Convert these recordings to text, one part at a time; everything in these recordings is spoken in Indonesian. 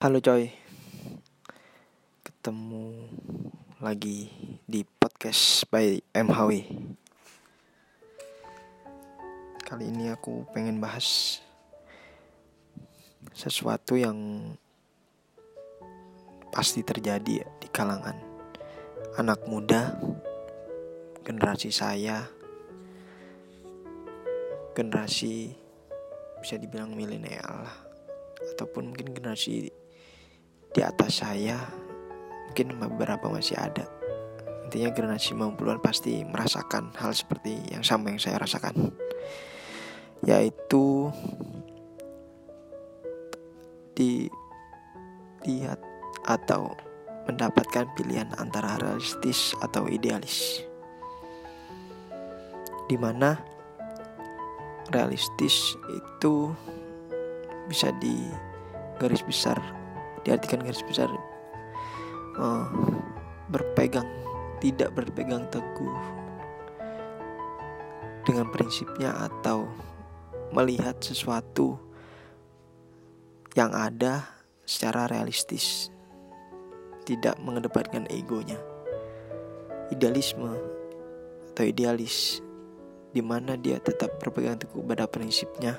Halo coy. Ketemu lagi di podcast by MHW Kali ini aku pengen bahas Sesuatu yang Pasti terjadi ya di kalangan Anak muda Generasi saya Generasi Bisa dibilang milenial Ataupun mungkin generasi di atas saya mungkin beberapa masih ada. Intinya generasi 90-an pasti merasakan hal seperti yang sama yang saya rasakan. Yaitu dilihat atau mendapatkan pilihan antara realistis atau idealis. Di mana realistis itu bisa di garis besar diartikan garis besar uh, berpegang tidak berpegang teguh dengan prinsipnya atau melihat sesuatu yang ada secara realistis tidak mengedepankan egonya. Idealisme atau idealis di mana dia tetap berpegang teguh pada prinsipnya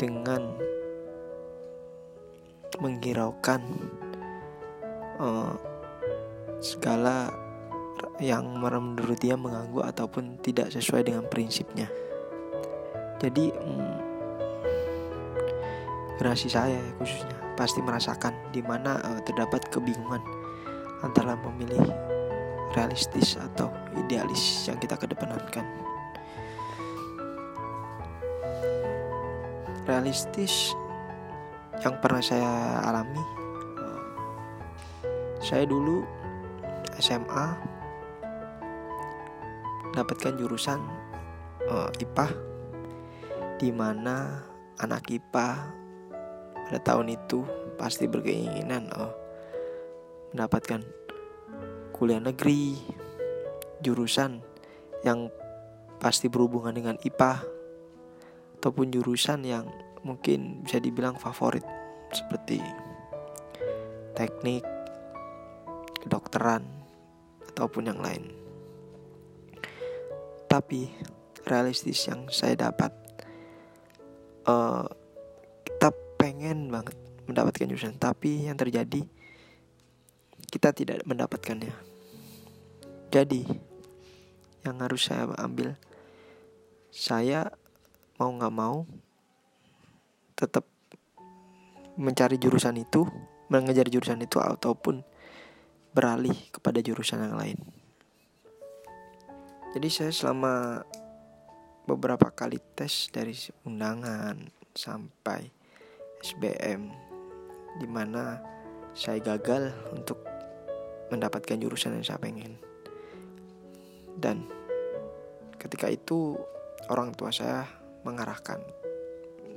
dengan menghiraukan uh, segala yang menurut dia mengganggu ataupun tidak sesuai dengan prinsipnya. Jadi um, generasi saya khususnya pasti merasakan di mana uh, terdapat kebingungan antara memilih realistis atau idealis yang kita kedepankan. Realistis yang pernah saya alami. Saya dulu SMA dapatkan jurusan uh, IPA di mana anak IPA pada tahun itu pasti berkeinginan uh, mendapatkan kuliah negeri jurusan yang pasti berhubungan dengan IPA ataupun jurusan yang mungkin bisa dibilang favorit seperti teknik, kedokteran ataupun yang lain. Tapi realistis yang saya dapat, uh, kita pengen banget mendapatkan jurusan, tapi yang terjadi kita tidak mendapatkannya. Jadi yang harus saya ambil, saya mau nggak mau tetap mencari jurusan itu, mengejar jurusan itu ataupun beralih kepada jurusan yang lain. Jadi saya selama beberapa kali tes dari undangan sampai SBM di mana saya gagal untuk mendapatkan jurusan yang saya pengen. Dan ketika itu orang tua saya mengarahkan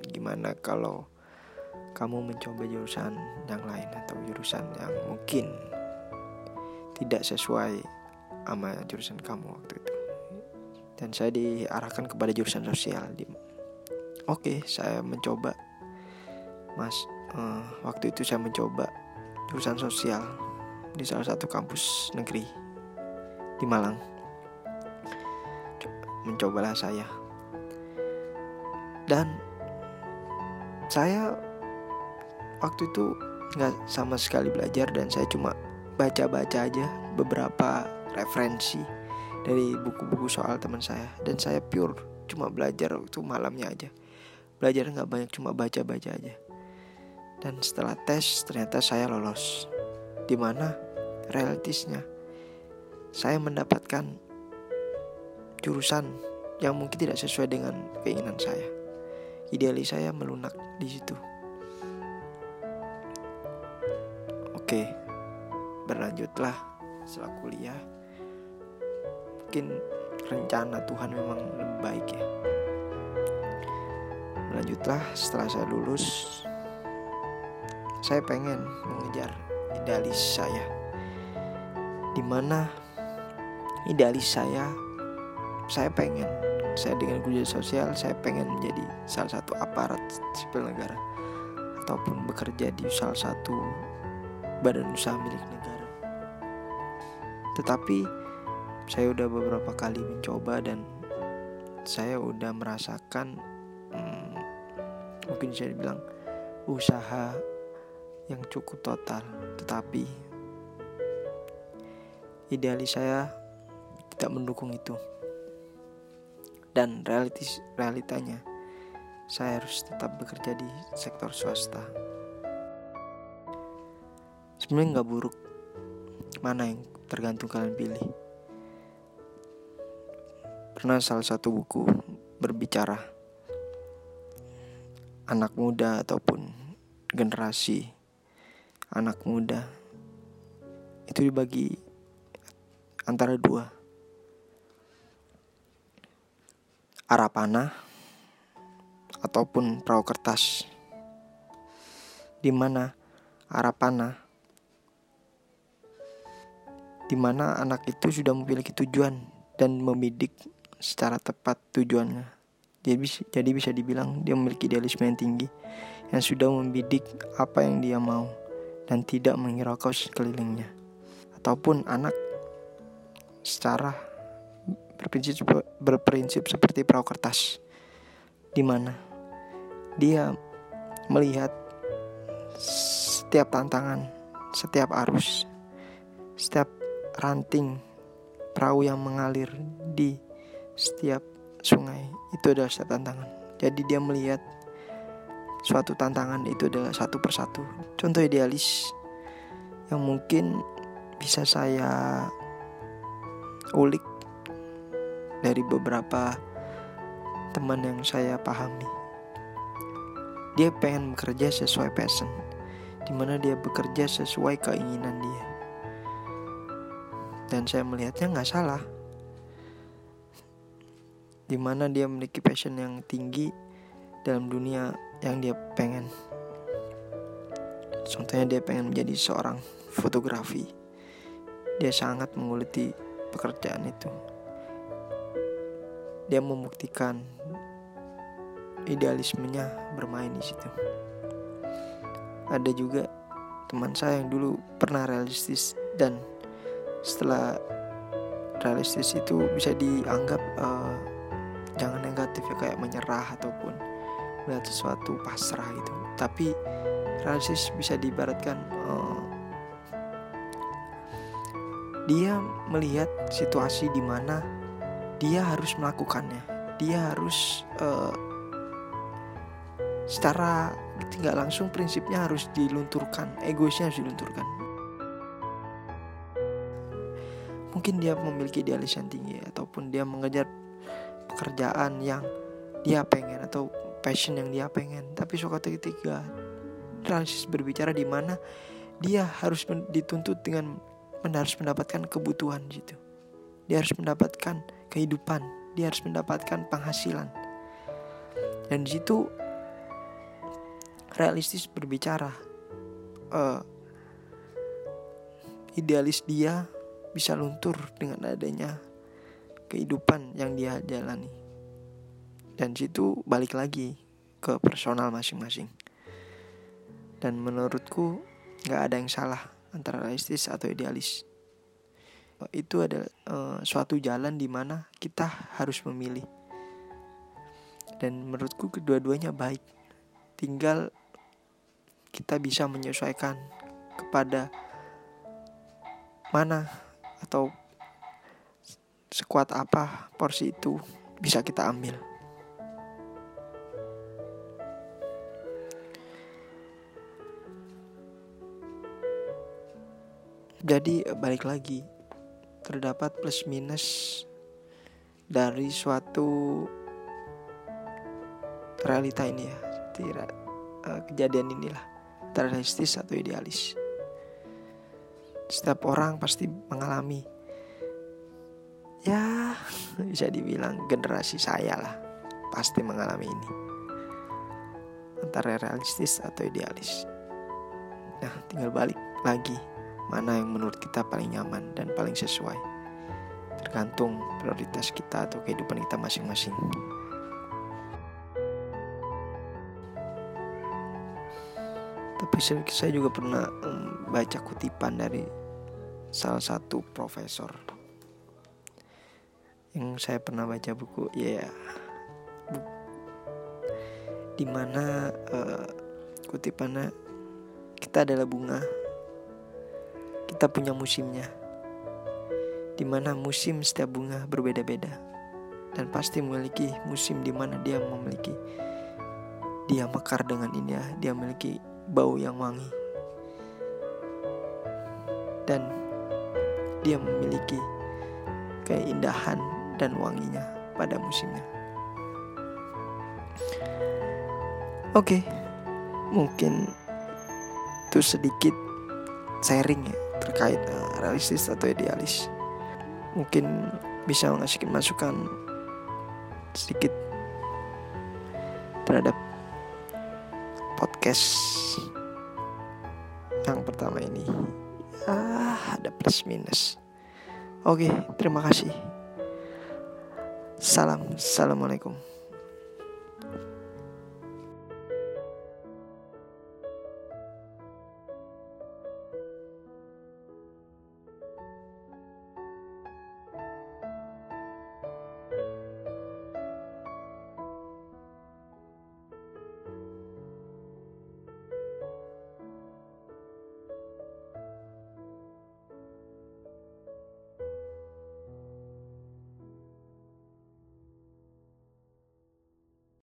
gimana kalau kamu mencoba jurusan yang lain atau jurusan yang mungkin tidak sesuai sama jurusan kamu waktu itu? Dan saya diarahkan kepada jurusan sosial di oke saya mencoba. Mas uh, waktu itu saya mencoba jurusan sosial di salah satu kampus negeri di Malang. Mencobalah saya. Dan saya waktu itu nggak sama sekali belajar dan saya cuma baca-baca aja beberapa referensi dari buku-buku soal teman saya. Dan saya pure cuma belajar waktu malamnya aja. Belajar nggak banyak cuma baca-baca aja. Dan setelah tes ternyata saya lolos. Di mana realitisnya? Saya mendapatkan jurusan yang mungkin tidak sesuai dengan keinginan saya idealis saya melunak di situ. Oke, berlanjutlah setelah kuliah. Mungkin rencana Tuhan memang lebih baik ya. Berlanjutlah setelah saya lulus. Saya pengen mengejar idealis saya. Di mana idealis saya, saya pengen saya dengan kerja sosial saya pengen menjadi salah satu aparat sipil negara ataupun bekerja di salah satu badan usaha milik negara. Tetapi saya udah beberapa kali mencoba dan saya udah merasakan hmm, mungkin saya bilang usaha yang cukup total, tetapi idealis saya tidak mendukung itu. Dan realitis, realitanya saya harus tetap bekerja di sektor swasta. Sebenarnya nggak buruk, mana yang tergantung kalian pilih. Pernah salah satu buku berbicara anak muda ataupun generasi anak muda itu dibagi antara dua arah panah ataupun perahu kertas. Di mana arah panah? Di mana anak itu sudah memiliki tujuan dan membidik secara tepat tujuannya. Jadi jadi bisa dibilang dia memiliki idealisme yang tinggi yang sudah membidik apa yang dia mau dan tidak menghiraukan sekelilingnya. Ataupun anak secara berprinsip, berprinsip seperti perahu kertas, di mana dia melihat setiap tantangan, setiap arus, setiap ranting perahu yang mengalir di setiap sungai itu adalah setiap tantangan. Jadi dia melihat suatu tantangan itu adalah satu persatu. Contoh idealis yang mungkin bisa saya ulik dari beberapa teman yang saya pahami. Dia pengen bekerja sesuai passion, di mana dia bekerja sesuai keinginan dia. Dan saya melihatnya nggak salah, di mana dia memiliki passion yang tinggi dalam dunia yang dia pengen. Contohnya dia pengen menjadi seorang fotografi. Dia sangat menguliti pekerjaan itu. Dia membuktikan idealismenya bermain di situ. Ada juga teman saya yang dulu pernah realistis dan setelah realistis itu bisa dianggap uh, jangan negatif ya kayak menyerah ataupun melihat sesuatu pasrah gitu tapi realistis bisa diibaratkan uh, dia melihat situasi di mana dia harus melakukannya. Dia harus uh, secara tidak langsung prinsipnya harus dilunturkan egoisnya harus dilunturkan. Mungkin dia memiliki idealis yang tinggi ataupun dia mengejar pekerjaan yang dia pengen atau passion yang dia pengen. Tapi suatu ketika Francis berbicara di mana dia harus dituntut dengan harus mendapatkan kebutuhan gitu dia harus mendapatkan kehidupan dia harus mendapatkan penghasilan. Dan di situ realistis berbicara uh, idealis dia bisa luntur dengan adanya kehidupan yang dia jalani. Dan situ balik lagi ke personal masing-masing. Dan menurutku nggak ada yang salah antara realistis atau idealis itu adalah uh, suatu jalan di mana kita harus memilih. Dan menurutku kedua-duanya baik. Tinggal kita bisa menyesuaikan kepada mana atau sekuat apa porsi itu bisa kita ambil. Jadi balik lagi terdapat plus minus dari suatu realita ini ya, tidak uh, kejadian inilah realistis atau idealis. Setiap orang pasti mengalami ya bisa dibilang generasi saya lah pasti mengalami ini antara realistis atau idealis. Nah, tinggal balik lagi mana yang menurut kita paling nyaman dan paling sesuai. Tergantung prioritas kita atau kehidupan kita masing-masing. tapi saya juga pernah baca kutipan dari salah satu profesor yang saya pernah baca buku ya yeah, bu, di mana uh, kutipannya kita adalah bunga kita punya musimnya di mana musim setiap bunga berbeda-beda dan pasti memiliki musim di mana dia memiliki dia mekar dengan indah dia memiliki bau yang wangi dan dia memiliki keindahan dan wanginya pada musimnya. Oke, okay. mungkin itu sedikit sharing ya terkait uh, realistis atau idealis. Mungkin bisa ngasih masukan sedikit terhadap podcast yang pertama ini. Ah, ada plus minus. Oke, terima kasih. Salam, assalamualaikum.